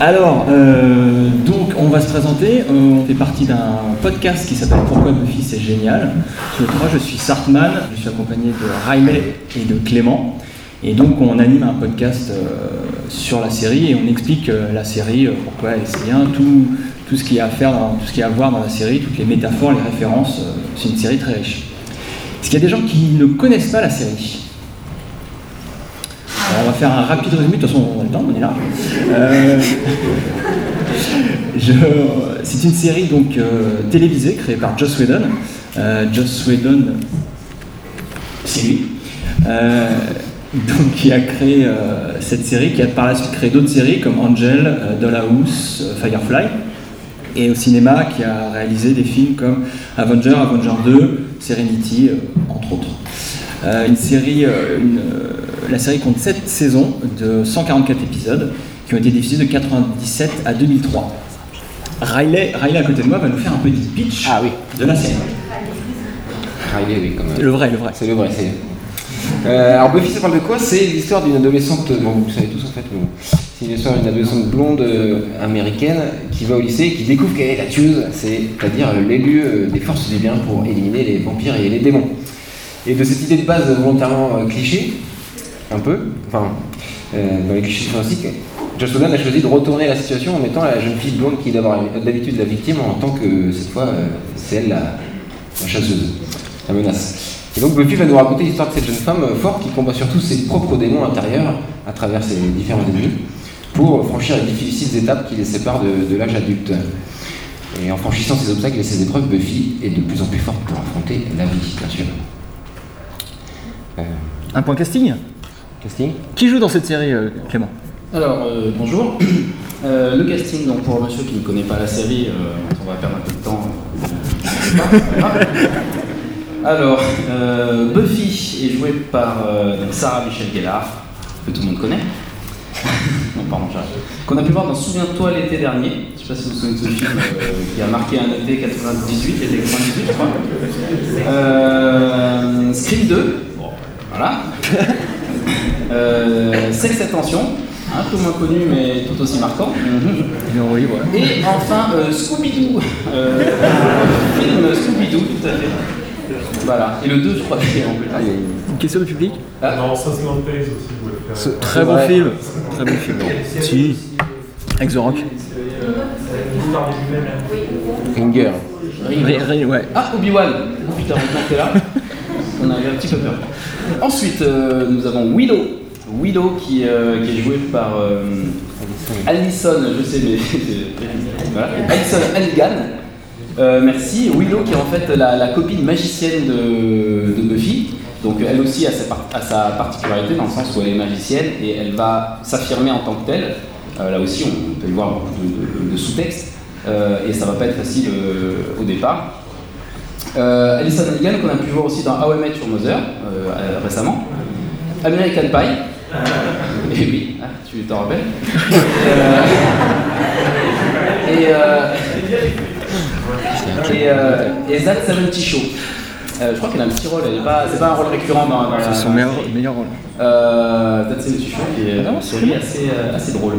Alors, euh, donc on va se présenter. Euh, on fait partie d'un podcast qui s'appelle Pourquoi Buffy c'est génial. Moi je suis Sartman, je suis accompagné de Riley et de Clément. Et donc on anime un podcast euh, sur la série et on explique la série, pourquoi elle est bien, tout, ce qu'il y a à faire, tout ce qu'il y a à voir dans la série, toutes les métaphores, les références. c'est une série très riche. Est-ce qu'il y a des gens qui ne connaissent pas la série? On va faire un rapide résumé, de toute façon on a le temps, on est là. Euh, c'est une série donc euh, télévisée créée par Joss Whedon. Euh, Joss Whedon, c'est lui. donc qui a créé cette série, qui a par la suite créé d'autres séries comme Angel, Dollhouse, Firefly. Et au cinéma, qui a réalisé des films comme Avenger, Avenger 2, Serenity, entre autres. une série, la série compte 7 saisons de 144 épisodes qui ont été diffusés de 97 à 2003. Riley, Riley à côté de moi va nous faire un petit pitch ah, oui. de la série. Riley, oui, comme Le vrai, le vrai. C'est le vrai, c'est. Euh, alors Buffy, ça parle de quoi? C'est l'histoire d'une adolescente, bon, vous savez tous en fait, c'est l'histoire d'une adolescente blonde euh, américaine qui va au lycée et qui découvre qu'elle est la tueuse, c'est-à-dire l'élu euh, des forces du bien pour éliminer les vampires et les démons. Et de cette idée de base volontairement cliché, un peu, enfin, euh, dans les clichés classiques, Josh Whedon a choisi de retourner la situation en mettant la jeune fille blonde qui est d'habitude la victime en tant que cette fois euh, c'est elle la, chasseuse, la menace. Et donc Buffy va nous raconter l'histoire de cette jeune femme euh, forte qui combat surtout ses propres démons intérieurs à travers ses différents ennemis pour franchir les difficiles étapes qui les séparent de, l'âge adulte. Et en franchissant ces obstacles et ces épreuves, Buffy est de plus en plus forte pour affronter la vie, bien sûr. Un point casting? Casting Qui joue dans cette série, euh, Clément? Alors, euh, bonjour. Euh, le casting, donc pour monsieur qui ne connaît pas la série, on va perdre un peu de temps. Alors, Buffy est jouée par Sarah Michelle Gellar, que tout le monde connaît. non, pardon, j'arrête. Qu'on a pu voir dans Souviens-toi l'été dernier. Je ne sais pas si vous vous souvenez de ce film qui a marqué un été 98, l'été 98, je crois. Scream 2, voilà. Euh, Sexe Attention, un peu moins connu mais tout aussi marquant. Et enfin euh, Scooby-Doo, euh, film Scooby-Doo, tout à fait. Voilà, et le 2 je crois qu'il est en plus. Ah, une question de public ah. Non, Sasland Days aussi, vous voulez faire. Très bon film, très bon film. si, avec The Rock. Ringer. Ringer. Ouais. Ah, Obi-Wan Oh putain, on est là. On avait un petit peu peur. Ensuite, euh, nous avons Willow. Willow qui, euh, est jouée par euh, Alison, je sais, mais Algan. merci. Willow qui est en fait la, copine magicienne de, Buffy. Donc elle aussi a sa, particularité dans le sens où elle est magicienne et elle va s'affirmer en tant que telle. là aussi, on peut y voir beaucoup de, sous-textes et ça va pas être facile au départ. Euh, Alison Hannigan, qu'on a pu voir aussi dans How I Met Your Mother euh, récemment. American Pie. Et oui, ah, tu t'en rappelles. Euh, et, euh, et, euh, et That 70 Show. Euh, je crois qu'elle a un petit rôle, c'est pas, pas un rôle récurrent dans, dans C'est son meilleur, meilleur rôle. Euh, That 70 Show, qui est une série assez, assez drôle.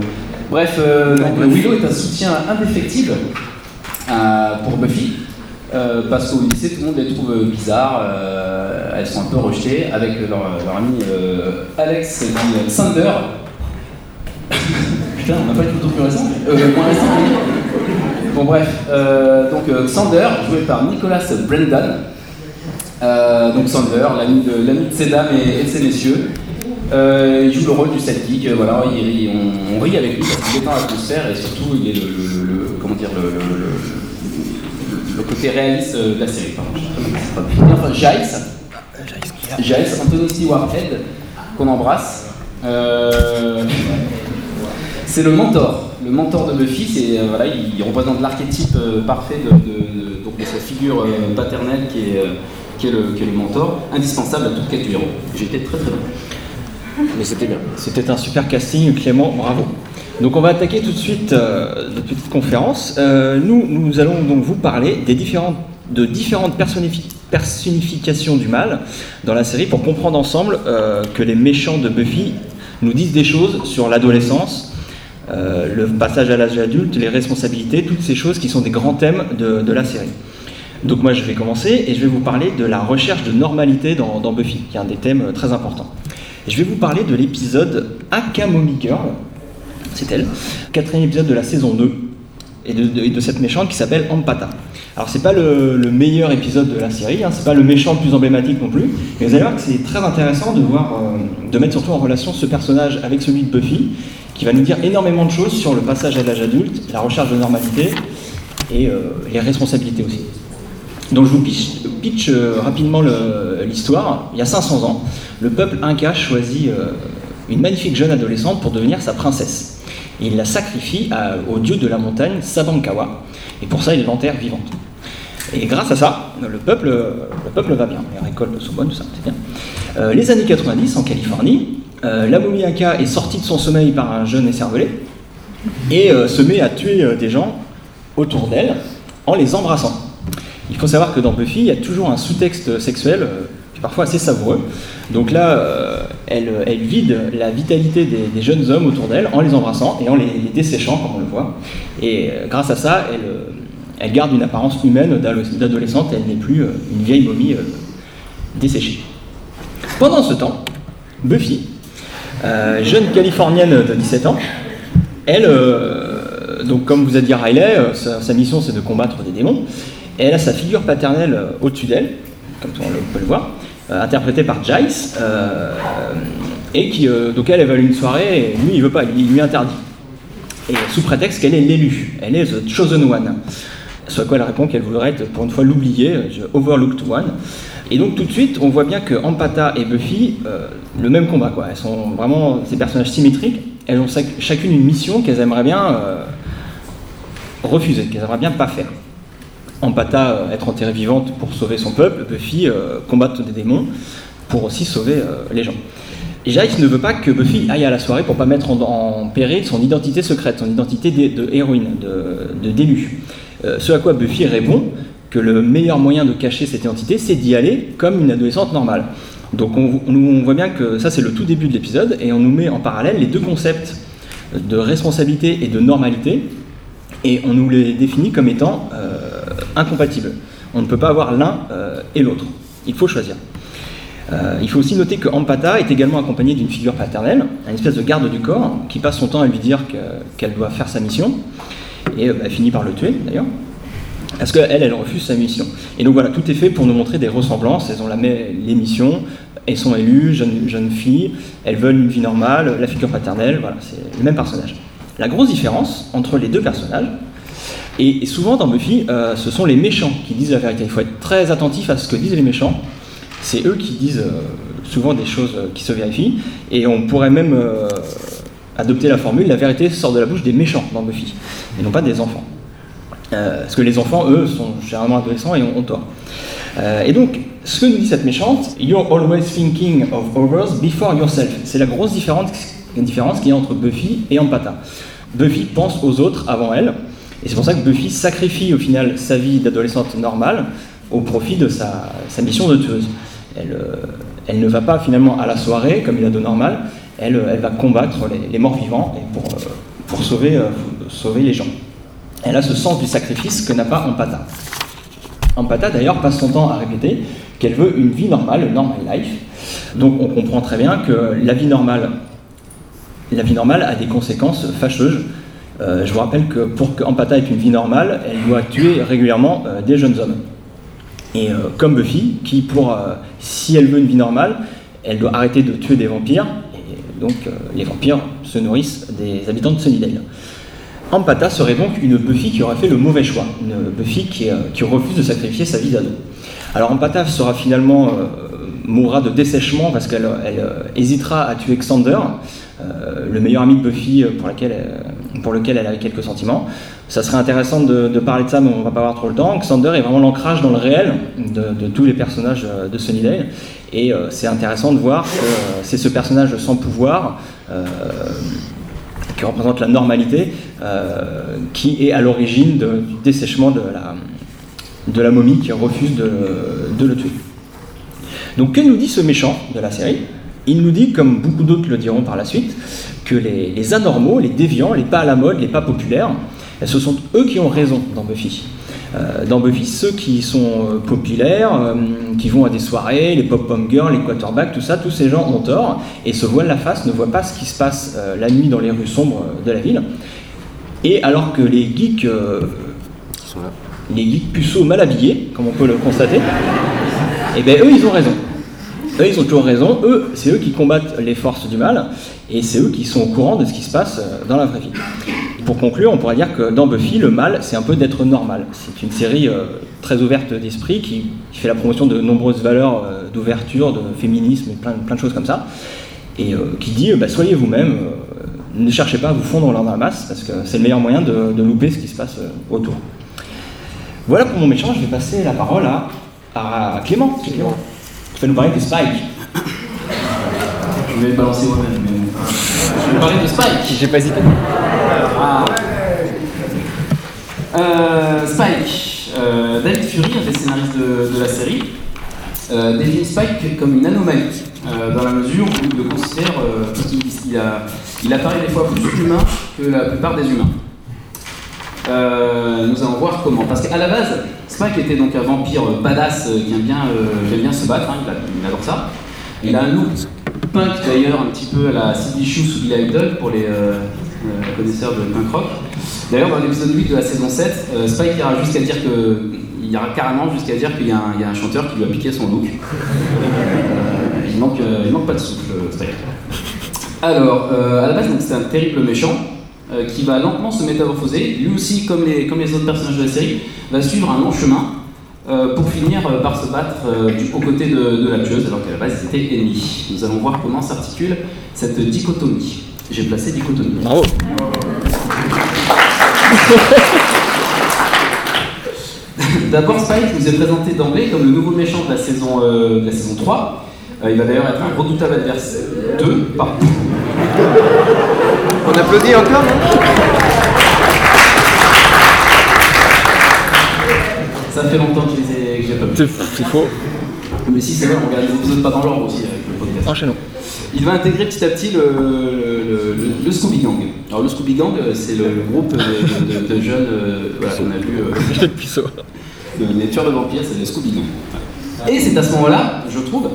Bref, donc, Willow est un soutien indéfectible pour Buffy. Euh, parce qu'au lycée, tout le monde les trouve euh, bizarres, euh, elles sont un peu rejetées, avec leur, ami Alex dit Sander. Putain, on n'a pas de photo plus récente? Moins Bon, bref, donc Sander, joué par Nicolas Brendan. donc Sander, l'ami de, de, ces dames et, de ces messieurs. il joue le rôle du sidekick, voilà, on, rit avec lui parce qu'il détend l'atmosphère et surtout il est le, le comment dire, le, le côté réaliste euh, de la série. Enfin, Giles, Giles, Anthony Stewart Head, qu'on embrasse. Euh, c'est le mentor, le mentor de Buffy, c'est, euh, voilà, il, représente l'archétype parfait de, donc de, cette figure paternelle qui est, qui, est le, qui est le mentor, indispensable à toute quête du héros. J'étais très très bien. Mais c'était bien. C'était un super casting, Clément, bravo. Donc on va attaquer tout de suite euh, notre petite conférence. Euh, nous, nous allons donc vous parler des différentes, de différentes personnifications du mal dans la série pour comprendre ensemble euh, que les méchants de Buffy nous disent des choses sur l'adolescence, le passage à l'âge adulte, les responsabilités, toutes ces choses qui sont des grands thèmes de, de la série. Donc moi je vais commencer et je vais vous parler de la recherche de normalité dans, dans Buffy, qui est un des thèmes très importants. Je vais vous parler de l'épisode Akamomie Girl, c'est elle, quatrième épisode de la saison 2, et de, de- et de cette méchante qui s'appelle Ampata. Alors c'est pas le, le meilleur épisode de la série, hein, c'est pas le méchant le plus emblématique non plus, mais vous allez voir que c'est très intéressant de voir, euh, de mettre surtout en relation ce personnage avec celui de Buffy, qui va nous dire énormément de choses sur le passage à l'âge adulte, la recherche de normalité et euh, les responsabilités aussi. Donc je vous pitch, euh, rapidement l'histoire. Il y a 500 ans, le peuple Inca choisit une magnifique jeune adolescente pour devenir sa princesse. Et il la sacrifie au dieu de la montagne Sabankawa. Et pour ça, il l'enterre vivante. Et grâce à ça, le peuple, le peuple va bien. Les récoltes sont bonnes, tout ça, c'est bien. Euh, les années 90, en Californie, euh, la momie Inca est sortie de son sommeil par un jeune écervelé et euh, se met à tuer des gens autour d'elle en les embrassant. Il faut savoir que dans Buffy, il y a toujours un sous-texte sexuel, parfois assez savoureux. Donc là, euh, elle, elle vide la vitalité des, jeunes hommes autour d'elle en les embrassant et en les, desséchant, comme on le voit. Et euh, grâce à ça, elle, euh, garde une apparence humaine d'ado- d'adolescente, elle n'est plus euh, une vieille momie euh, desséchée. Pendant ce temps, Buffy, euh, jeune californienne de 17 ans, elle, euh, donc comme vous a dit Riley, euh, sa, sa mission c'est de combattre des démons. Et elle a sa figure paternelle euh, au-dessus d'elle, comme on peut le voir, euh, interprétée par Jace, euh, et qui, euh, donc elle, elle à une soirée, et lui il veut pas, il lui interdit. Et sous prétexte qu'elle est l'élu, elle est the chosen one. À quoi elle répond qu'elle voudrait être pour une fois l'oublier, euh, the overlooked one. Et donc tout de suite, on voit bien que Ampata et Buffy, euh, le même combat, quoi. Elles sont vraiment ces personnages symétriques. Elles ont chac- chacune une mission qu'elles aimeraient bien euh, refuser, qu'elles aimeraient bien pas faire. Ampata euh, être enterrée vivante pour sauver son peuple, Buffy euh, combattre des démons pour aussi sauver euh, les gens. Et Jace ne veut pas que Buffy aille à la soirée pour pas mettre en, péril son identité secrète, son identité de, héroïne, de, d'élu. Ce à quoi Buffy répond que le meilleur moyen de cacher cette identité, c'est d'y aller comme une adolescente normale. Donc on, voit bien que ça c'est le tout début de l'épisode et on nous met en parallèle les deux concepts de responsabilité et de normalité et on nous les définit comme étant incompatibles. On ne peut pas avoir l'un euh, et l'autre. Il faut choisir. Euh, il faut aussi noter que Ampata est également accompagnée d'une figure paternelle, une espèce de garde du corps, qui passe son temps à lui dire que- qu'elle doit faire sa mission, et euh, bah, finit par le tuer d'ailleurs, parce qu'elle, elle refuse sa mission. Et donc voilà, tout est fait pour nous montrer des ressemblances, elles ont la même les elles sont élues, jeunes, jeunes filles, elles veulent une vie normale, la figure paternelle, voilà, c'est le même personnage. La grosse différence entre les deux personnages, et, souvent dans Buffy, euh, ce sont les méchants qui disent la vérité. Il faut être très attentif à ce que disent les méchants. C'est eux qui disent euh, souvent des choses euh, qui se vérifient. Et on pourrait même adopter la formule la vérité sort de la bouche des méchants dans Buffy, et non pas des enfants. Parce que les enfants, eux, sont généralement adolescents et ont, ont tort. Et donc, ce que nous dit cette méchante, You're always thinking of others before yourself. C'est la grosse différence, différence qu'il y a entre Buffy et Ampata. Buffy pense aux autres avant elle, et c'est pour ça que Buffy sacrifie au final sa vie d'adolescente normale au profit de sa, mission de tueuse. Elle, euh, elle ne va pas finalement à la soirée comme une ado normale, elle, euh, elle va combattre les, morts vivants pour, euh, sauver, les gens. Elle a ce sens du sacrifice que n'a pas Ampata. Ampata d'ailleurs passe son temps à répéter qu'elle veut une vie normale, normal life. Donc on comprend très bien que la vie normale, la vie normale a des conséquences fâcheuses. Euh, je vous rappelle que pour que Ampata ait une vie normale, elle doit tuer régulièrement euh, des jeunes hommes. Et euh, comme Buffy, qui pour, si elle veut une vie normale, elle doit arrêter de tuer des vampires. Et donc les vampires se nourrissent des habitants de Sunnydale. Ampata serait donc une Buffy qui aurait fait le mauvais choix, une Buffy qui, refuse de sacrifier sa vie d'ado. Alors Ampata sera finalement mourra de dessèchement parce qu'elle elle, hésitera à tuer Xander, le meilleur ami de Buffy pour, laquelle, pour lequel elle avait quelques sentiments. Ça serait intéressant de, parler de ça, mais on va pas avoir trop le temps. Xander est vraiment l'ancrage dans le réel de, tous les personnages euh, de Sunnydale, et euh, c'est intéressant de voir que euh, c'est ce personnage sans pouvoir. qui représente la normalité, qui est à l'origine du dessèchement de la, de la momie qui refuse de, de le tuer. Donc que nous dit ce méchant de la série? Il nous dit, comme beaucoup d'autres le diront par la suite, que les, les anormaux, les déviants, les pas à la mode, les pas populaires, eh, ce sont eux qui ont raison dans Buffy. Euh, dans Buffy, ceux qui sont euh, populaires, euh, qui vont à des soirées, les pop-pom girls, les quarterbacks, tout ça, tous ces gens ont tort et se voilent la face, ne voient pas ce qui se passe la nuit dans les rues sombres de la ville. Et alors que les geeks, les geeks puceaux mal habillés, comme on peut le constater, eh bien eux ils ont raison. Ils ont toujours raison, eux c'est eux qui combattent les forces du mal et c'est eux qui sont au courant de ce qui se passe euh, dans la vraie vie. Pour conclure, on pourrait dire que dans Buffy, le mal c'est un peu d'être normal. C'est une série euh, très ouverte d'esprit qui, fait la promotion de nombreuses valeurs euh, d'ouverture, de féminisme plein, plein de choses comme ça. Et qui dit bah, soyez vous-même, ne cherchez pas à vous fondre dans la masse parce que c'est le meilleur moyen de, louper ce qui se passe autour. Voilà pour mon méchant, je vais passer la parole à. Clément. Tu vas nous parler de Spike. Je vais le balancer moi-même. mais- Je vais parler de Spike. J'ai pas hésité. Ah. Euh, Spike. Euh, David Fury, un des scénaristes de, de la série, euh, définit Spike comme une anomalie, euh, dans la mesure où il le considère euh, qu'il il a, il apparaît des fois plus humain que la plupart des humains. Euh, nous allons voir comment. Parce qu'à la base, Spike était donc un vampire euh, badass euh, qui aime bien, aime bien se battre, hein, il, adore ça. Il a un look punk d'ailleurs, un petit peu à la Sidney Shoes ou Billy Idol pour les connaisseurs de punk rock. D'ailleurs, dans l'épisode 8 de la saison 7, euh, Spike ira jusqu'à dire que. Il ira carrément jusqu'à dire qu'il y, a un- chanteur qui lui a piqué son look. Il, manque, il manque pas de souffle, Spike. Alors, à la base, c'est un terrible méchant euh, qui va lentement se métamorphoser. Lui aussi, comme les, comme les autres personnages de la série, va suivre un long chemin euh, pour finir euh, par se battre du- aux côtés de, de la tueuse, alors qu'à la base, ils étaient ennemis. Nous allons voir comment s'articule cette dichotomie. J'ai placé dichotomie. Bravo. D'abord, Spike nous est présenté d'emblée comme le nouveau méchant de la saison, euh, de la saison 3. Euh, il va d'ailleurs être un redoutable adversaire. 2, pardon. On applaudit encore, non Ça fait longtemps que je les ai- pas vu. C'est faux. Mais si c'est vrai, on regarde les épisodes pas dans l'ordre aussi avec le podcast. Enchaînons. Il va intégrer petit à petit le, le- le- le Scooby Gang. Alors le Scooby Gang, euh, c'est le, le groupe de, de- jeunes euh, voilà, qu'on a vu, euh, les tueurs de vampires, c'est le Scooby Gang. Et c'est à ce moment-là, je trouve,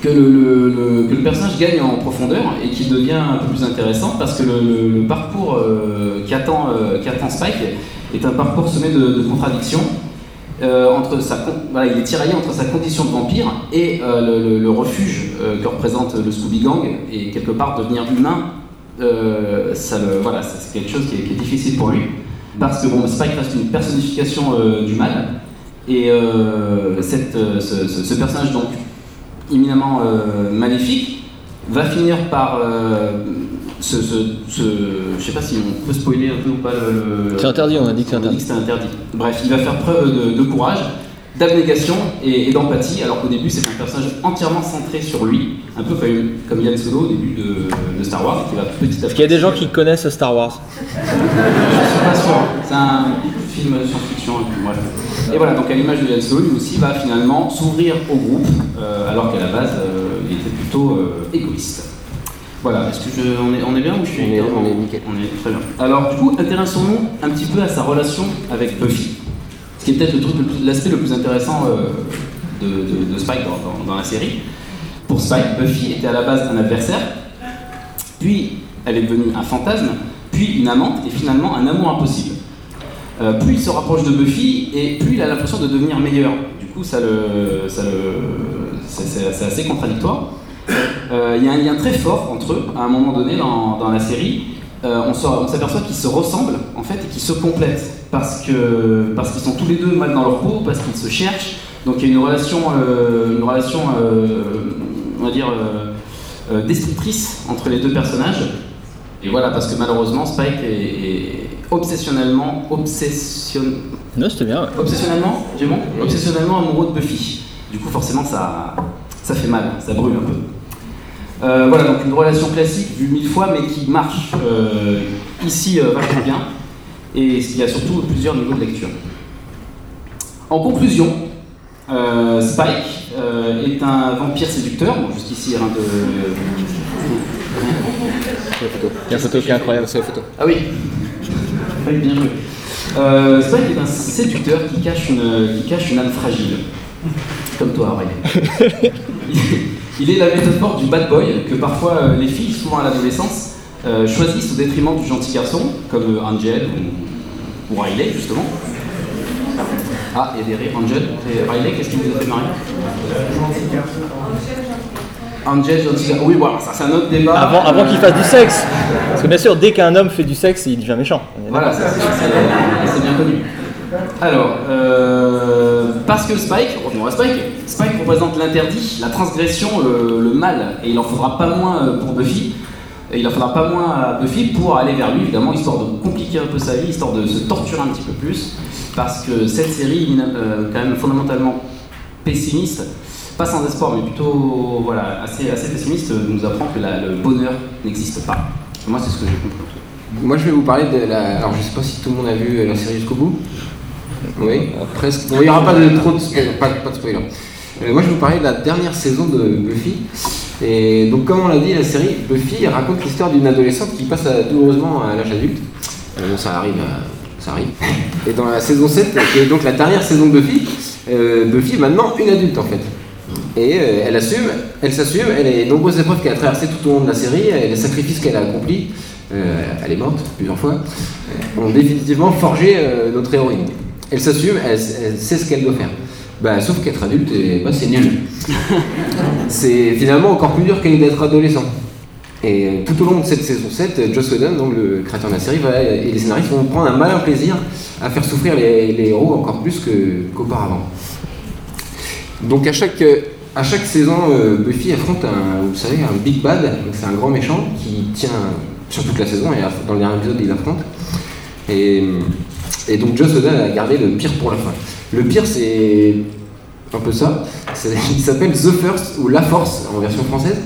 que le, personnage gagne en profondeur et qu'il devient un peu plus intéressant parce que le, parcours euh, qu'attend euh, qu'attend Spike est un parcours semé de, contradictions. Euh, entre il est tiraillé entre sa condition de vampire et euh, le, refuge que représente le Scooby Gang et quelque part devenir humain, voilà, c'est quelque chose qui est, difficile pour lui parce que Spike reste une personnification du mal et ce- ce personnage donc éminemment euh, maléfique va finir par se, se- se- je sais pas si on peut spoiler un peu ou pas le, C'est interdit, on a dit que c'est interdit. que c'était interdit. Bref, il va faire preuve de, de courage, d'abnégation et, et d'empathie, alors qu'au début c'est un personnage entièrement centré sur lui, un peu comme, comme Yann Solo au début de, de Star Wars, qui va petit à petit. Est-ce qu'il y a des gens qui connaissent Star Wars Je suis pas sûr. C'est un film de science-fiction. bref. Et voilà, donc à l'image de Yann lui aussi va finalement s'ouvrir au groupe, euh, alors qu'à la base, euh, il était plutôt euh, égoïste. Voilà, est-ce que je, on, est, on est bien ou je suis On est- on est nickel. On est très bien. Alors du coup, intéressons-nous un petit peu à sa relation avec Buffy. Ce qui est peut-être le truc l'aspect le plus intéressant de, de- de Spike dans, dans- dans la série. Pour Spike, Buffy était à la base un adversaire, puis elle est devenue un fantasme, puis une amante, et finalement un amour impossible. Euh, plus il se rapproche de Buffy, et plus il a l'impression de devenir meilleur. Du coup, ça le, ça le, c'est, assez contradictoire. Euh, Il y a un lien très fort entre eux, à un moment donné dans, la série. Euh, on, s'aperçoit qu'ils se ressemblent en fait et qu'ils se complètent parce que parce qu'ils sont tous les deux mal dans leur peau, parce qu'ils se cherchent. Donc il y a une relation, une relation, on va dire destructrice entre les deux personnages. Et voilà, parce que malheureusement Spike est obsessionnellement, obsession, Non, c'était bien. ouais. obsessionnellement, j'ai bon, obsessionnellement amoureux de Buffy. Du coup, forcément, ça, ça fait mal, ça brûle un peu. Euh, voilà, donc une relation classique vue mille fois, mais qui marche euh, ici euh, vachement bien. Et il y a surtout plusieurs niveaux de lecture. En conclusion, euh, Spike euh, est un vampire séducteur. Bon, jusqu'ici, rien de. Il y a une photo qui est incroyable, c'est la photo. Ah oui Oui, bien joué. Euh, Spike est un séducteur qui cache une, qui cache une âme fragile. Comme toi, Riley. Il est la métaphore du bad boy que parfois euh, les filles, souvent à l'adolescence, euh, choisissent au détriment du gentil garçon, comme euh, Angel ou, ou Riley, justement. Ah, il y a des rires, Angel. Et Riley, qu'est-ce qui vous a fait marrer? Angel, gentil garçon. Oui, voilà, ça c'est un autre débat. Avant, avant qu'il fasse du sexe. Parce que bien sûr, dès qu'un homme fait du sexe, il devient méchant. Voilà, ça, c'est bien connu. Alors, euh, parce que Spike, revenons à Spike, Spike représente l'interdit, la transgression, le, le mal, et il en faudra pas moins euh, pour Buffy. Et il en faudra pas moins à Buffy pour aller vers lui, évidemment, histoire de compliquer un peu sa vie, histoire de se torturer un petit peu plus, parce que cette série, euh, quand même fondamentalement pessimiste, pas sans espoir, mais plutôt voilà, assez, assez pessimiste, nous apprend que la- le bonheur n'existe pas. Moi, c'est ce que j'ai compris. Moi, je vais vous parler de la. Alors, je sais pas si tout le monde a vu la série jusqu'au bout. Oui, presque. Bon, il n'y aura pas de trop de spoilers. Pas, pas de spoilers. Euh, moi, je vais vous parler de la dernière saison de Buffy. Et donc, comme on l'a dit, la série Buffy raconte l'histoire d'une adolescente qui passe à- douloureusement à l'âge adulte. Euh, bon, ça arrive, euh, ça arrive. Et dans la saison 7, qui est donc la dernière saison de Buffy, euh, Buffy est maintenant une adulte en fait. Et euh, elle assume, elle s'assume, elle a les nombreuses épreuves qu'elle a traversées tout au long de la série, et les sacrifices qu'elle a accomplis, euh, elle est morte plusieurs fois, euh, ont définitivement forgé euh, notre héroïne. Elle s'assume, elle, elle sait ce qu'elle doit faire. Bah, sauf qu'être adulte, bah, c'est nul. c'est finalement encore plus dur qu'elle d'être adolescent. Et tout au long de cette saison 7, euh, Joss Whedon, donc le créateur de la série, va- et les scénaristes vont prendre un malin plaisir à faire souffrir les, les héros encore plus qu'auparavant. Donc à chaque, à chaque saison, euh, Buffy affronte un, vous savez, un big bad, c'est un grand méchant qui tient sur toute la saison, et dans le dernier épisode il affronte. Et, et donc Joss Whedon a gardé le pire pour la fin. Le pire c'est un peu ça, il s'appelle The First ou La Force en version française.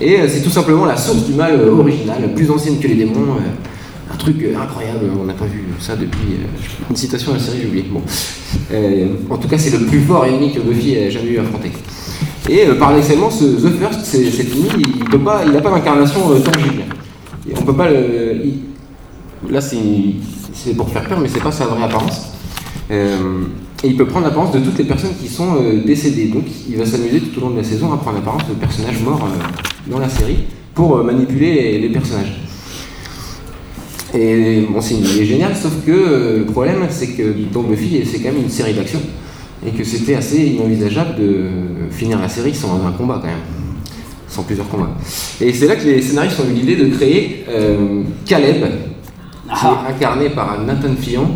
Et euh, c'est tout simplement la source du mal euh, original, plus ancienne que les démons. un truc incroyable, on n'a pas vu ça depuis. une citation de la série, j'ai oublié. Bon. En tout cas, c'est le plus fort ennemi que Buffy ait jamais eu à affronter. Et euh, paradoxalement, The First, c'est ennemi, il n'a pas d'incarnation euh, tangible. Et On peut pas le. là, c'est pour faire peur, mais c'est pas sa vraie apparence. Euh, et il peut prendre l'apparence de toutes les personnes qui sont euh, décédées. Donc il va s'amuser tout au long de la saison à prendre l'apparence de personnages morts euh, dans la série pour euh, manipuler les, personnages. Et bon, c'est géniale, sauf que euh, le problème, c'est que dans Buffy, c'est quand même une série d'action. Et que c'était assez inenvisageable de finir la série sans un combat quand même. Sans plusieurs combats. Et c'est là que les scénaristes ont eu l'idée de créer euh, Caleb, qui Ah. est incarné par Nathan Fillon.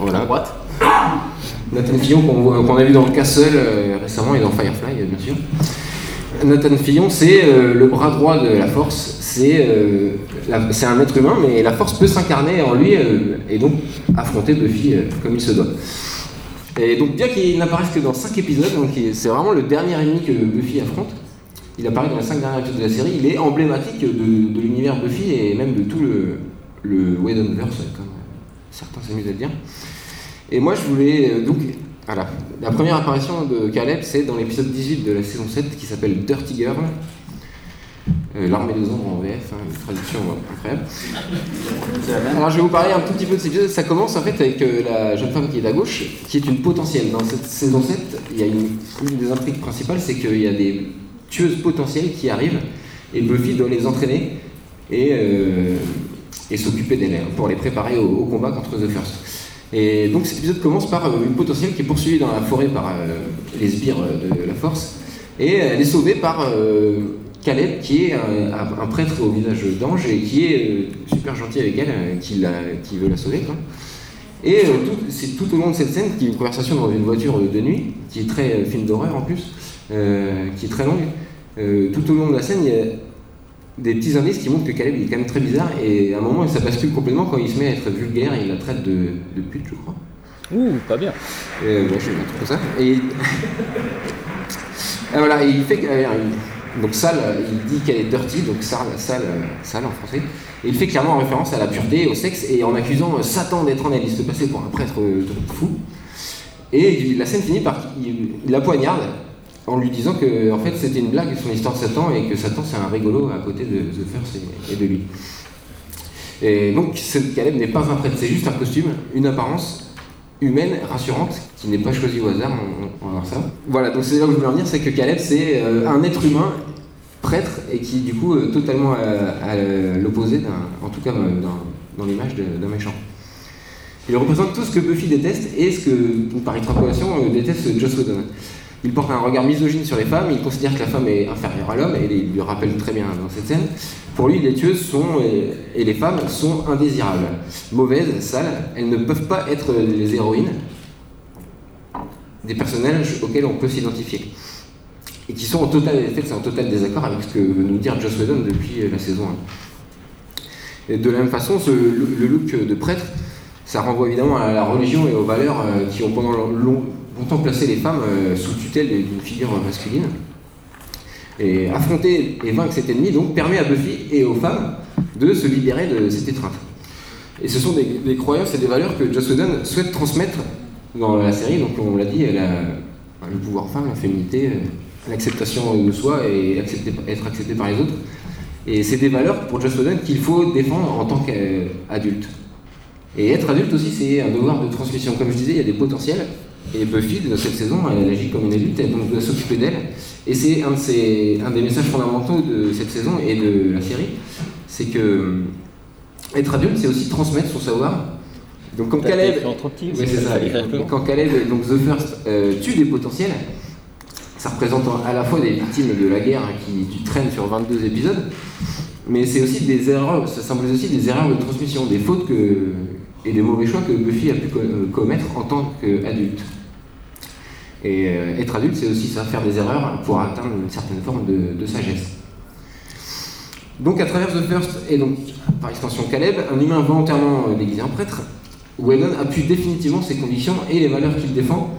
Voilà. À droite. Nathan Fillon qu'on a vu dans le Castle euh, récemment et dans Firefly bien sûr. Nathan Fillon c'est euh, le bras droit de la force, c'est euh, un être humain mais la force peut s'incarner en lui euh, et donc affronter Buffy comme il se doit. Et donc bien qu'il n'apparaisse que dans 5 épisodes, c'est vraiment le dernier ennemi que Buffy affronte, il apparaît dans les 5 derniers épisodes de la série, il est emblématique de, de l'univers Buffy et même de tout le, le Whedonverse comme certains s'amusent à le dire. Et moi, je voulais. euh, donc, voilà. La première apparition de Caleb, c'est dans l'épisode 18 de la saison 7 qui s'appelle Dirty Girl. Euh, L'armée des ombres en VF, hein, une traduction incroyable. Alors, je vais vous parler un tout petit peu de cet épisode. Ça commence en fait avec euh, la jeune femme qui est à gauche, qui est une potentielle. Dans cette saison 7, il y a une, des intrigues principales, c'est qu'il y a des tueuses potentielles qui arrivent et Buffy doit les entraîner et, euh, et s'occuper d'elles hein, pour les préparer au, combat contre The First. Et donc cet épisode commence par euh, une potentielle qui est poursuivie dans la forêt par les sbires de la force et elle est sauvée par Caleb qui est un, un prêtre au visage d'ange et qui est euh, super gentil avec elle, euh, qui, la- qui veut la sauver. quoi. Et euh, tout- c'est tout au long de cette scène qui est une conversation dans une voiture de nuit, qui est très euh, film d'horreur en plus, euh, qui est très longue. Euh, tout au long de la scène, il y a des petits indices qui montrent que Caleb il est quand même très bizarre et à un moment ça bascule complètement quand il se met à être vulgaire et il la traite de, de pute, je crois. Ouh, pas bien. Euh, je vais mettre ça. Et, et voilà, et il fait euh, il- donc sale, il dit qu'elle est dirty, donc sale, sale, sale en français. Et il fait clairement référence à la pureté, au sexe, et en accusant euh, Satan d'être en elle. Il se passer pour un prêtre euh, fou. Et la scène finit par il la poignarde en lui disant que en fait c'était une blague sur l'histoire de Satan et que Satan c'est un rigolo à côté de The First et de lui. Et donc ce Caleb n'est pas un prêtre, c'est juste un costume, une apparence humaine, rassurante, qui n'est pas choisie au hasard, on, va voir ça. Voilà, donc c'est là où je voulais en c'est que Caleb c'est euh, un être humain prêtre et qui du coup euh, totalement à, à l'opposé, en tout cas euh, dans, dans l'image d'un méchant. Il représente tout ce que Buffy déteste et ce que, par extrapolation, euh, déteste Joss Whedon. Il porte un regard misogyne sur les femmes, il considère que la femme est inférieure à l'homme, et il lui rappelle très bien dans cette scène. Pour lui, les tueuses sont, et, les femmes sont indésirables, mauvaises, sales, elles ne peuvent pas être les héroïnes des personnages auxquels on peut s'identifier. Et qui sont en total, en total désaccord avec ce que veut nous dire Joss Whedon depuis la saison 1. Et de la même façon, le le look de prêtre, ça renvoie évidemment à la religion et aux valeurs euh, qui ont pendant long- longtemps placé les femmes euh, sous tutelle d'une figure masculine. Et affronter et vaincre cet ennemi donc permet à Buffy et aux femmes de se libérer de cette étreinte. Et ce sont des, croyances et des valeurs que Joss Whedon souhaite transmettre dans la série. Donc on l'a dit, le pouvoir femme, la féminité, euh, l'acceptation de soi et être accepté par les autres. Et c'est des valeurs pour Joss Whedon qu'il faut défendre en tant qu'adulte. Et être adulte aussi, c'est un devoir de transmission. Comme je disais, il y a des potentiels. Et Buffy, dans cette saison, elle agit comme une adulte, elle doit s'occuper d'elle. Et c'est un, de ces- un des messages fondamentaux de cette saison et de la série, c'est que euh, être adulte, c'est aussi transmettre son savoir. Donc quand Caleb, Oui, c'est ça. Quand Caleb, donc The First, euh, tue des potentiels, ça représente à la fois des victimes de la guerre qui, qui traînent sur 22 épisodes, mais c'est aussi des erreurs, ça symbolise aussi des erreurs de transmission, des fautes que, et des mauvais choix que Buffy a pu euh, commettre en tant qu'adulte. Et euh, être adulte, c'est aussi ça, faire des erreurs pour atteindre une certaine forme de, sagesse. Donc à travers The First et donc par extension Caleb, un humain volontairement euh, déguisé en prêtre, Whedon appuie définitivement ses convictions et les valeurs qu'il défend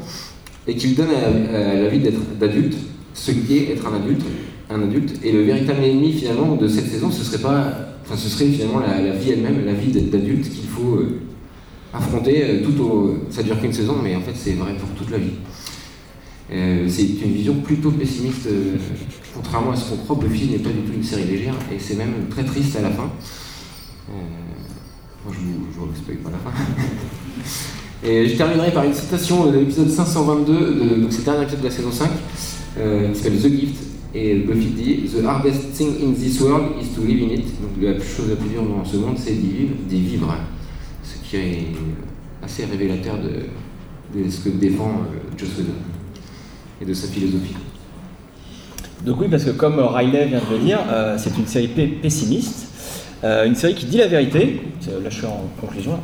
et qu'il donne à, à la vie d'être d'adulte, ce qui est être un adulte, un adulte. Et le véritable ennemi finalement de cette saison, ce serait pas, enfin ce serait finalement la, la vie elle-même, la vie d'adulte qu'il faut euh, affronter euh, tout au, ça dure qu'une saison, mais en fait c'est vrai pour toute la vie. Euh, c'est une vision plutôt pessimiste, euh, contrairement à ce qu'on croit, Buffy n'est pas du tout une série légère et c'est même très triste à la fin. Euh, moi je vous, je vous pas la fin. Et je terminerai par une citation de l'épisode 522, de, donc c'est le dernier épisode de la saison 5, euh, qui s'appelle The Gift. Et Buffy dit The hardest thing in this world is to live in it. Donc la chose la plus dure dans ce monde, c'est d'y vivre, d'y vivre. Ce qui est assez révélateur de, de ce que défend Joss Whedon et de sa philosophie. Donc oui, parce que comme Riley vient de le dire, euh, c'est une série pe- pessimiste, euh, une série qui dit la vérité. C'est- Là, je suis en conclusion.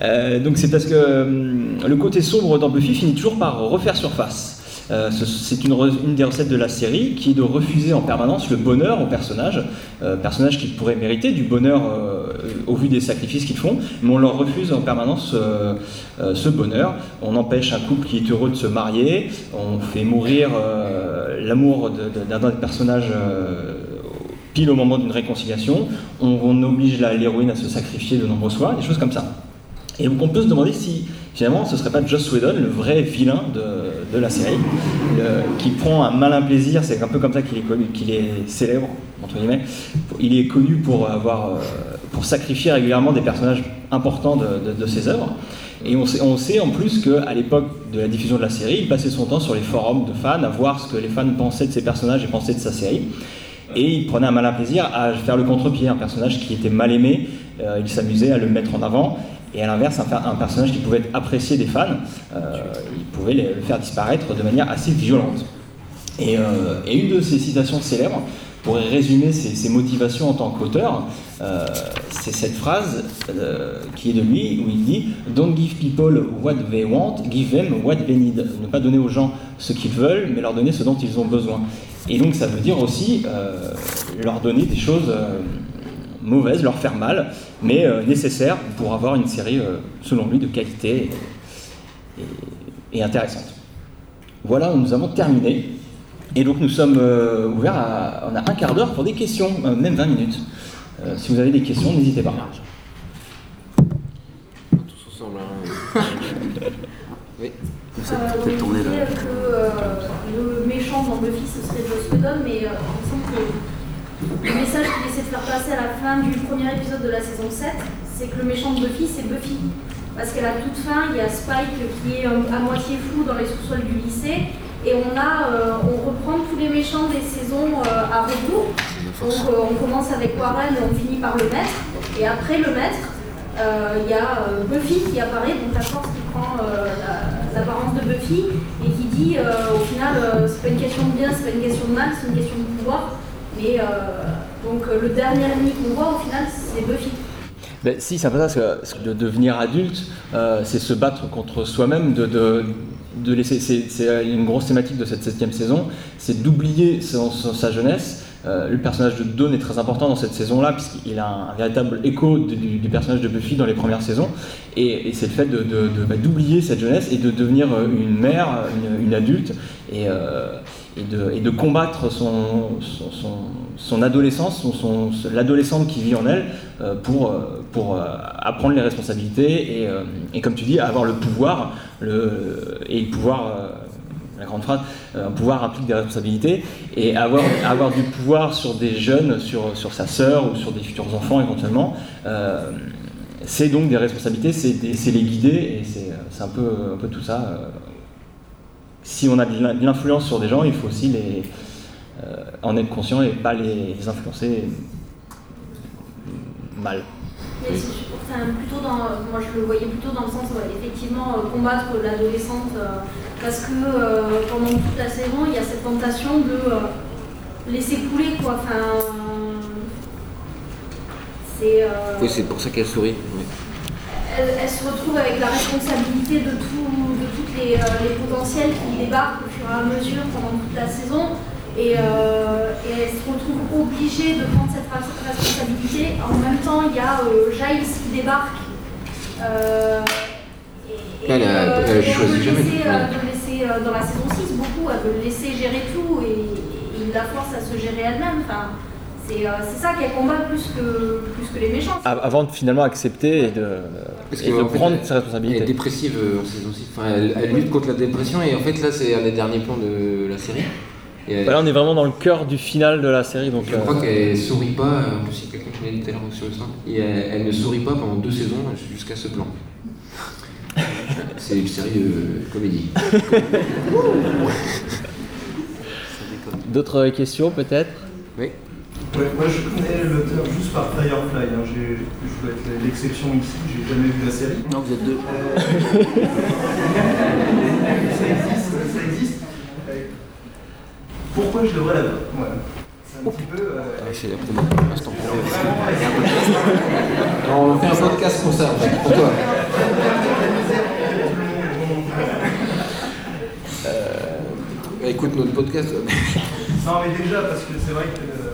Euh, donc c'est parce que hum, le côté sombre dans Buffy finit toujours par refaire surface. Euh, ce- c'est une, des recettes de la série qui est de refuser en permanence le bonheur aux personnages, euh, personnages qui pourraient mériter du bonheur euh, au vu des sacrifices qu'ils font, mais on leur refuse en permanence ce bonheur. On empêche un couple qui est heureux de se marier, on fait mourir l'amour de- de- d'un des personnages pile au moment d'une réconciliation, on, on oblige l'héroïne à se sacrifier de nombreux soirs, des choses comme ça. Et donc on peut se demander si finalement ce serait pas Joss Whedon, le vrai vilain de, de la série, le- qui prend un malin plaisir, c'est un peu comme ça qu'il est connu, qu'il est célèbre, entre guillemets. Il est connu pour avoir, euh, pour sacrifier régulièrement des personnages importants de, de- de ses œuvres. Et on sait, on sait en plus qu'à l'époque de la diffusion de la série, il passait son temps sur les forums de fans à voir ce que les fans pensaient de ses personnages et pensaient de sa série. Et il prenait un malin plaisir à faire le contre-pied, un personnage qui était mal aimé, euh, il s'amusait à le mettre en avant. Et à l'inverse, un, per- un personnage qui pouvait être apprécié des fans, euh, il pouvait le faire disparaître de manière assez violente. Et, euh, et une de ses citations célèbres, pour résumer ses, motivations en tant qu'auteur, euh, c'est cette phrase qui est de lui, où il dit Don't give people what they want, give them what they need. Ne pas donner aux gens ce qu'ils veulent, mais leur donner ce dont ils ont besoin. Et donc ça veut dire aussi leur donner des choses mauvaises, leur faire mal, mais euh, nécessaires pour avoir une série, euh, selon lui, de qualité et, et- et intéressante. Voilà, nous avons terminé. Et donc nous sommes euh, ouverts à... On a un quart d'heure pour des questions, euh, même 20 minutes. Euh, si vous avez des questions, n'hésitez pas. ressemble. Hein. oui. Euh, disait que euh, le méchant dans Buffy ce serait Joss Whedon, mais euh, il me semble que le message qu'il essaie de faire passer à la fin du premier épisode de la saison 7, c'est que le méchant de Buffy, c'est Buffy. Parce qu'à la toute fin, il y a Spike qui est euh, à moitié fou dans les sous-sols du lycée, et on, a, euh, on reprend tous les méchants des saisons euh, à rebours. Donc on commence avec Warren et on finit par le maître, et après le maître, il y a Buffy qui apparaît, donc la force qui prend la- l'apparence de Buffy et qui dit au final c'est pas une question de bien, c'est pas une question de mal, c'est une question de pouvoir. Mais euh, donc euh, le dernier ennemi qu'on voit au final c'est Buffy. Ben, si, c'est un parce que, de devenir adulte, euh, c'est se battre contre soi-même, de, de, de laisser. C'est une grosse thématique de cette septième saison, c'est d'oublier sa jeunesse. Le personnage de Dawn est très important dans cette saison-là, puisqu'il a un, véritable écho de- du, personnage de Buffy dans les premières saisons. Et, c'est le fait de- de- de- bah, d'oublier cette jeunesse et de devenir une mère, une, adulte, et, et, de, combattre son, son, son- son adolescence, l'adolescente qui vit en elle, euh, pour, euh, pour euh, apprendre les responsabilités et, comme tu dis, avoir le pouvoir, le, et le pouvoir, la grande phrase, un pouvoir implique des responsabilités, et avoir, avoir du pouvoir sur des jeunes, sur, sur sa sœur ou sur des futurs enfants éventuellement, c'est donc des responsabilités, c'est les guider, et c'est c'est un peu, un peu tout ça. Si on a de l'in- de l'influence sur des gens, il faut aussi les, euh, en être conscient et pas les, les influencer mal. Mais plutôt dans, moi je le voyais plutôt dans le sens ouais, effectivement euh, combattre l'adolescente euh, parce que euh, pendant toute la saison il y a cette tentation de euh, laisser couler quoi. Enfin, c'est. euh, Oui, c'est pour ça qu'elle sourit. oui. Elle, elle se retrouve avec la responsabilité de, tout, de toutes les, euh, les potentiels qui débarquent au fur et à mesure pendant toute la saison. Et, euh, et elle se retrouve obligée de prendre cette responsabilité. En même temps, il y a euh, Giles qui débarque. Euh, et, et, Elle a- elle on choisit veut jamais, laisser, euh, de laisser, euh, dans la saison 6, beaucoup, elle veut le laisser gérer tout et, et il la force à se gérer elle-même. Enfin, c'est euh, ça qu'elle combat plus que, plus que les méchants. Av- Avant de finalement accepter et de, Parce et de fait, prendre ses Elle est responsabilités. dépressive euh, en saison 6. Enfin, elle, elle lutte contre la dépression et en fait là c'est un des derniers plans de la série. Et elle- Voilà, on est vraiment dans le cœur du final de la série, donc je euh, crois qu'elle sourit pas, euh, en plus quelqu'un qui m'a dit tout à l'heure sur le sein, et elle, elle ne sourit pas pendant deux saisons jusqu'à ce plan. C'est une série de comédie. d'autres questions peut-être? Oui. Ouais, moi je connais l'auteur juste par Firefly, hein. Je dois être l'exception ici, j'ai jamais vu la série. Non, vous êtes deux. Euh, ça existe, ça existe. Euh, Pourquoi je devrais la voir Voilà. C'est un petit peu. euh, c'est la première instant Non, on fait un podcast pour ça, pour toi. Euh, écoute notre podcast. Non mais déjà parce que c'est vrai que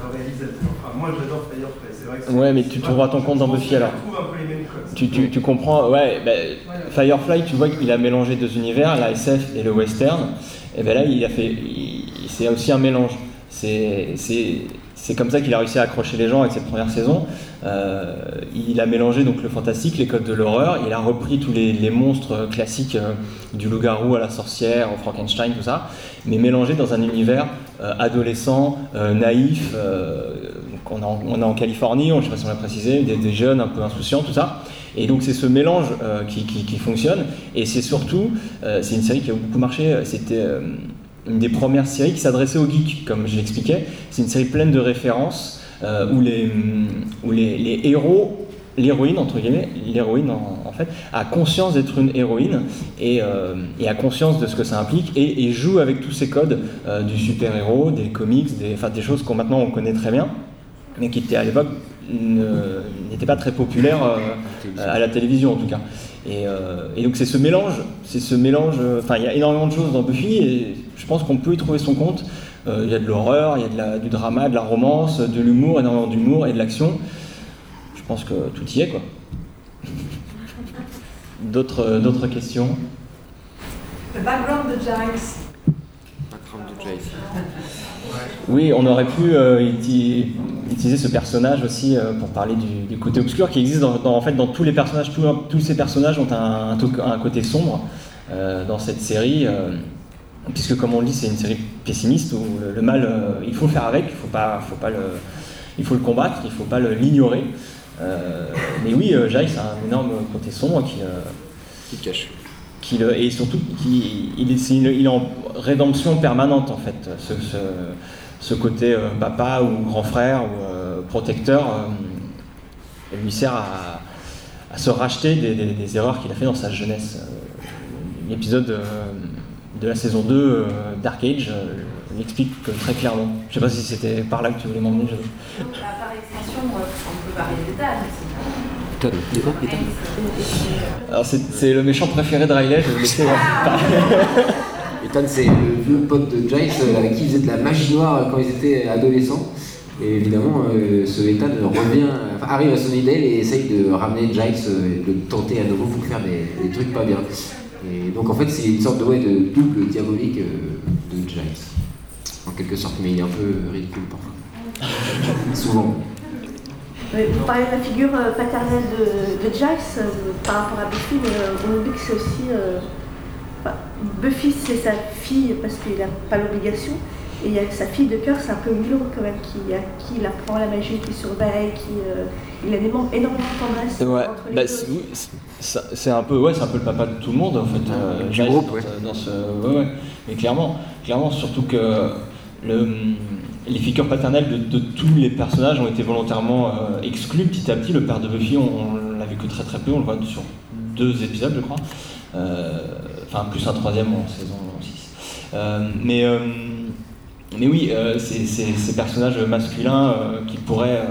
enfin moi j'adore Firefly, c'est vrai que c'est- Ouais, mais tu trouveras ton compte dans Buffy, alors. retrouve un peu les mêmes codes. tu, tu, tu comprends, ouais, ben, Firefly, tu vois qu'il a mélangé deux univers, la SF et le western, et ben là, il a fait, il- c'est aussi un mélange. C'est, c'est, c'est comme ça qu'il a réussi à accrocher les gens avec cette première saison. Euh, il a mélangé donc le fantastique, les codes de l'horreur, il a repris tous les, monstres classiques euh, du loup-garou à la sorcière, au Frankenstein, tout ça, mais mélangé dans un univers euh, adolescent, naïf. on, est en, Californie, on, je sais pas si on l'a précisé, des, jeunes un peu insouciants, tout ça. Et donc c'est ce mélange qui, qui- fonctionne. Et c'est surtout, c'est une série qui a beaucoup marché. C'était une des premières séries qui s'adressait aux geeks, comme je l'expliquais. C'est une série pleine de références euh, où, les, héros, l'héroïne entre guillemets, l'héroïne en, fait, a conscience d'être une héroïne et, euh, et a conscience de ce que ça implique et, joue avec tous ces codes euh, du super-héros, des comics, des, des choses qu'on maintenant on connaît très bien, mais qui à l'époque n'étaient pas très populaires à la télévision en tout cas. Et, euh, et donc c'est ce mélange, c'est ce mélange. euh, Enfin, il y a énormément de choses dans Buffy et je pense qu'on peut y trouver son compte. Euh, Il y a de l'horreur, il y a de la- du drama, de la romance, de l'humour, énormément d'humour et de l'action. Je pense que tout y est quoi. D'autres euh, d'autres questions? Le background de Giles. femme de Jace. Oui, on aurait pu euh, uti- utiliser ce personnage aussi euh, pour parler du, côté obscur qui existe dans, en fait dans tous les personnages. Tous, ces personnages ont un, côté sombre euh, dans cette série, puisque comme on le dit, c'est une série pessimiste où le, le mal, il faut faire avec, il faut pas, le, il faut le combattre, il faut pas le- l'ignorer. Mais oui, Jace a un énorme côté sombre qui, Qui cache. Et surtout il est, en rédemption permanente en fait ce, côté euh, papa ou grand frère ou euh, protecteur euh, lui sert à, se racheter des, erreurs qu'il a fait dans sa jeunesse. Euh, l'épisode de la saison 2 euh, Dark Age l'explique très clairement. Je sais pas si c'était par là que tu voulais m'emmener par extension, on peut parler. De quoi alors c'est, c'est le méchant préféré de Riley je vais le laisser parler. Ethan, c'est le vieux pote de Jace euh, avec qui ils faisaient de la magie noire quand ils étaient adolescents. Et évidemment, euh, ce Ethan revient, enfin, arrive à Sunnydale et essaye de ramener euh, et de le tenter à nouveau pour faire des, des trucs pas bien. Et donc en fait, c'est une sorte de, ouais, de double diabolique euh, de Jace. En quelque sorte, mais il est un peu ridicule parfois. Souvent. Ouais, Vous parlez de la figure euh, paternelle de, de Jax euh, par rapport à Buffy, mais euh, on oublie que c'est aussi. euh, enfin, Buffy, c'est sa fille parce qu'il n'a pas l'obligation. Et il y a sa fille de cœur, c'est un peu Willow quand même, qui, à qui il apprend la magie, qui surveille, qui. euh, il a énormément, énormément de tendresse Ouais, entre les bah, deux. c'est un peu, ouais, c'est un peu le papa de tout le monde en fait. euh, Du groupe, dans, ouais. ce- dans ce, ouais, ouais. Mais clairement, clairement, surtout que le, les figures paternelles de, tous les personnages ont été volontairement euh, exclus petit à petit. Le père de Buffy, on, l'a vu que très très peu, on le voit sur deux épisodes, je crois. Euh, Enfin, plus un troisième en saison 6. mais euh, mais oui, euh, ces, personnages masculins qui pourraient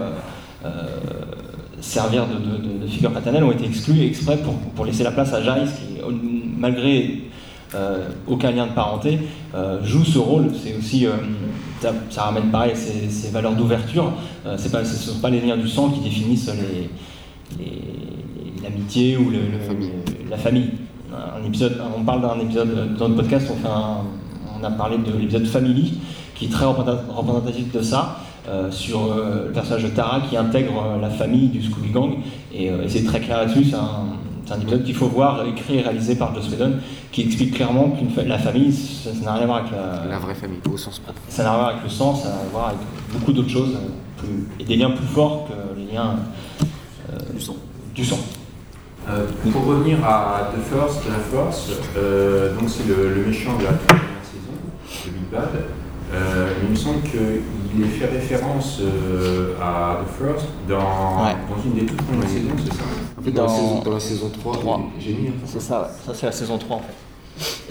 servir de, figure paternelle ont été exclus exprès pour, laisser la place à Jace qui, malgré aucun lien de parenté, euh, joue ce rôle. C'est aussi, euh, ça, ça ramène pareil ces, ces valeurs d'ouverture. Euh, pas, ce ne sont pas les liens du sang qui définissent les- les- l'amitié ou le- le- La famille. le- la famille. Un épisode, on parle d'un épisode dans le podcast, on, fait un- on a parlé de l'épisode Family, qui est très représenta- représentatif de ça, euh, sur euh, le personnage de Tara qui intègre euh, la famille du Scooby Gang, et, euh, et c'est très clair là-dessus, c'est un, un épisode qu'il faut voir, écrit et réalisé par Joss Whedon, qui explique clairement que la famille, ça n'a rien à voir avec la, La vraie famille, au sens propre. ça n'a rien à voir avec le sang, ça a à voir avec beaucoup d'autres choses, plus- et des liens plus forts que les liens euh, Du sang. du sang. Euh, pour revenir à The First, la Force, euh, donc c'est le, le méchant de la première saison, de Big Bad. Euh, il me semble qu'il est fait référence euh, à The First dans, Ouais. dans une des toutes premières saisons, c'est ça? En fait, dans, Dans- La, saison, dans la saison 3, Trois. j'ai mis. hein. C'est ça, ouais. Ça, c'est la saison 3 en fait.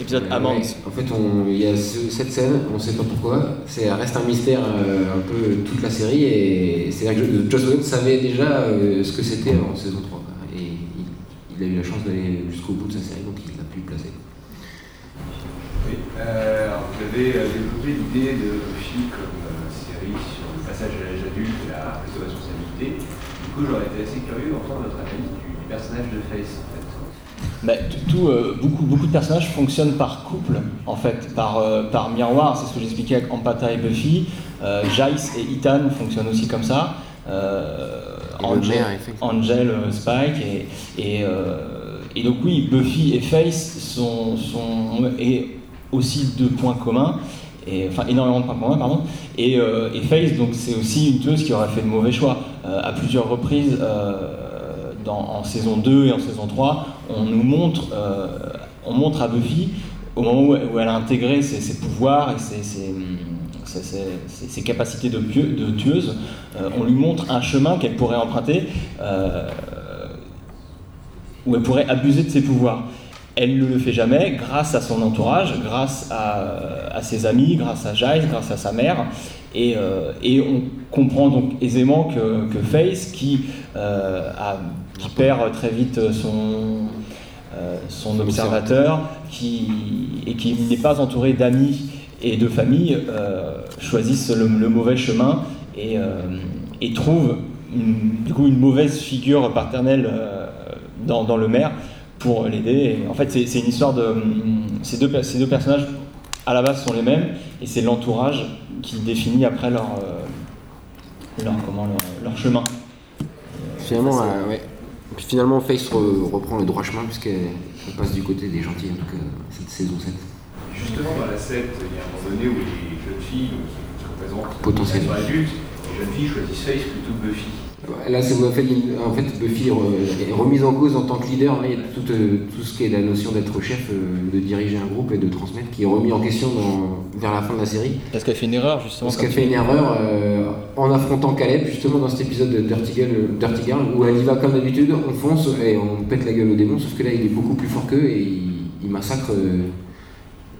Épisode Euh, En fait, il y a ce- cette scène, on ne sait pas pourquoi, c'est reste un mystère euh, un peu toute la série, et c'est là que Joss Whedon savait déjà euh, ce que c'était en saison 3. quoi. Et il, il a eu la chance d'aller jusqu'au bout de sa série, donc il l'a pu le placer. Oui, euh, alors vous avez développé l'idée de Buffy comme euh, série sur le passage à l'âge adulte et la prise de responsabilité. Du coup, j'aurais été assez curieux d'entendre votre analyse du, du personnage de Face en fait. Bah, tout- tout, euh, beaucoup, beaucoup de personnages fonctionnent par couple, en fait, par, euh, par miroir. C'est ce que j'expliquais avec Ampata et Buffy. Euh, Jace et Ethan fonctionnent aussi comme ça. Euh, Angel, effectivement. Angel, euh, Spike. Et, et, euh, et donc, oui, Buffy et Face sont, sont et aussi deux points communs. Enfin, énormément de points communs, pardon. Et, euh, et Face, donc, c'est aussi une tueuse qui aurait fait de mauvais choix. Euh, à plusieurs reprises, euh, dans, en saison 2 et en saison 3, on nous montre, euh, on montre à Buffy, au moment où, elle a intégré ses, pouvoirs et ses, capacités de, tueuse, on lui montre un chemin qu'elle pourrait emprunter où elle pourrait abuser de ses pouvoirs. Elle ne le fait jamais grâce à son entourage, grâce à, à ses amis, grâce à Giles, grâce à sa mère. Et, euh, et on comprend donc aisément que, que Face, qui, euh, a- qui perd très vite son, euh, son observateur, qui, et qui n'est pas entouré d'amis et de famille, choisissent le, le mauvais chemin et, et trouvent une- du coup une mauvaise figure paternelle dans, dans le maire pour l'aider. En fait, c'est une histoire de. Ces deux, ces deux personnages à la base sont les mêmes, et c'est l'entourage qui définit après leur, euh, leur, comment, leur, leur chemin. Finalement, euh, ouais. Puis finalement, Face re- reprend le droit chemin puisqu'elle elle passe du côté des gentils, en tout cas, cette saison 7. Justement, dans la secte, il y a un moment donné où les jeunes filles qui représentent Potentiel. les adultes, les jeunes filles choisissent Face plutôt que Buffy. Là, c'est en fait, en fait, Buffy euh, est remise en cause en tant que leader. Là, il y a tout, euh, tout ce qui est la notion d'être chef, euh, de diriger un groupe et de transmettre, qui est remis en question dans- vers la fin de la série. Parce qu'elle fait une erreur, justement. Parce qu'elle fait une erreur euh, en affrontant Caleb, justement dans cet épisode de Dirty Girl, Dirty Girl, où elle y va comme d'habitude, on fonce et on pète la gueule au démon, sauf que là il est beaucoup plus fort qu'eux et il, il massacre euh,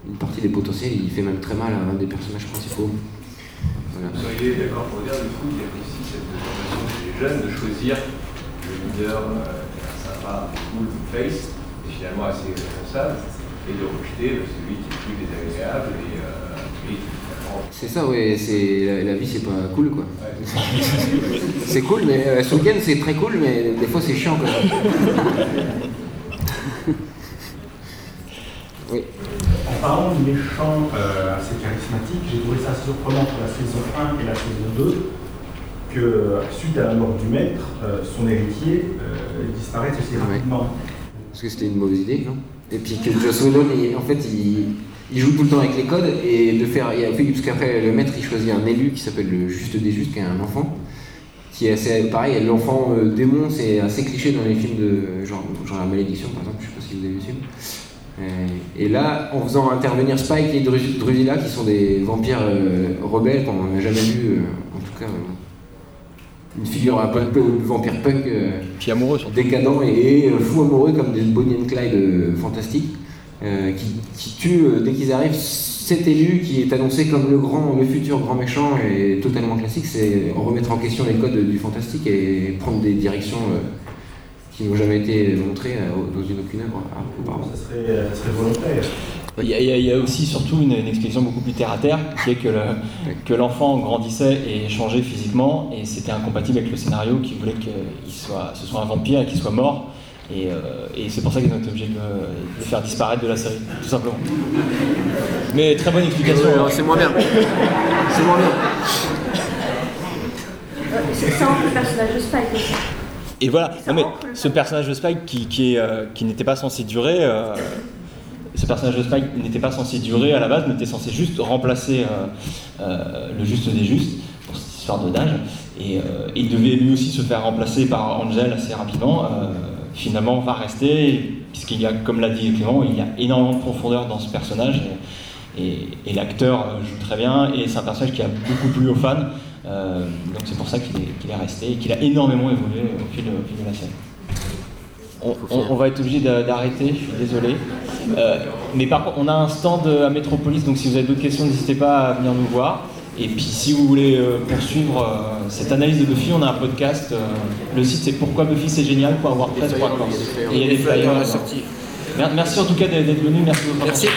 une partie des potentiels, il fait même très mal à un des personnages principaux. Voilà. Vous d'accord pour dire, du coup, il y a aussi cette jeunes de choisir le leader euh, sympa, cool, face, et finalement assez responsable, et de rejeter celui qui est plus désagréable et, euh, et. C'est ça, ouais, c'est, la, la vie c'est pas cool quoi. Ouais. C'est cool, mais euh, ce week-end c'est très cool, mais des fois c'est chiant quand même. oui. En parlant de méchants euh, assez charismatiques, j'ai trouvé ça surprenant pour la saison 1 et la saison 2 que suite à la mort du maître, euh, son héritier euh, disparaisse aussi Ouais. rapidement. Parce que c'était une mauvaise idée, non? Et puis que Joss Whedon, en fait, il, il joue tout le temps avec les codes et de faire. il a fait- Parce qu'après, le maître, il choisit un élu qui s'appelle le Juste des Justes, qui est un enfant. Qui est assez pareil, l'enfant euh, démon, c'est assez cliché dans les films de genre, genre La Malédiction, par exemple, je sais pas si vous avez vu ce film. Euh, Et là, en faisant intervenir Spike et Dru- Drusilla, qui sont des vampires euh, rebelles qu'on n'a jamais vu, euh, en tout cas, euh, une figure un peu un peu vampire punk. euh, Puis amoureux, surtout. décadent et, et, euh, fou amoureux comme des Bonnie and Clyde euh, fantastiques euh, qui, qui tuent euh, dès qu'ils arrivent cet élu qui est annoncé comme le grand le futur grand méchant et totalement classique c'est remettre en question les codes du fantastique et prendre des directions euh, qui n'ont jamais été montrées euh, dans une aucune œuvre hein, auparavant. Ça serait, ça serait volontaire. Il y, a, il y aussi surtout une, une explication beaucoup plus terre à terre, qui est que le- que l'enfant grandissait et changeait physiquement, et c'était incompatible avec le scénario qui voulait que il soit, ce soit un vampire et qu'il soit mort. Et, euh, et c'est pour ça qu'ils ont été obligés de le, faire disparaître de la série, tout simplement. Mais très bonne explication. hein. c'est moins bien c'est moins bien C'est ça, le personnage de Spike aussi. Et voilà, non mais ce personnage de Spike qui, qui, est, euh, qui n'était pas censé durer, euh, ce personnage de Spike n'était pas censé durer à la base, mais était censé juste remplacer euh, euh, le juste des justes pour cette histoire de. Et euh, il devait lui aussi se faire remplacer par Angel assez rapidement. Finalement, va rester, puisqu'il y a, comme l'a dit Clément, il y a énormément de profondeur dans ce personnage. Et, l'acteur joue très bien, et c'est un personnage qui a beaucoup plu aux fans. Donc c'est pour ça qu'il est, qu'il est resté et qu'il a énormément évolué au fil, au fil de la scène. On, on- on va être obligé d'a- d'arrêter, je suis désolé. Euh, mais par contre, on a un stand à Métropolis, donc si vous avez d'autres questions, n'hésitez pas à venir nous voir. Et puis si vous voulez euh, poursuivre euh, cette analyse de Buffy, on a un podcast. euh, le site c'est pourquoi Buffy c'est génial.wordpress.com. Et il y a des flyers. Mer- Merci en tout cas d'être venu, merci votre attention.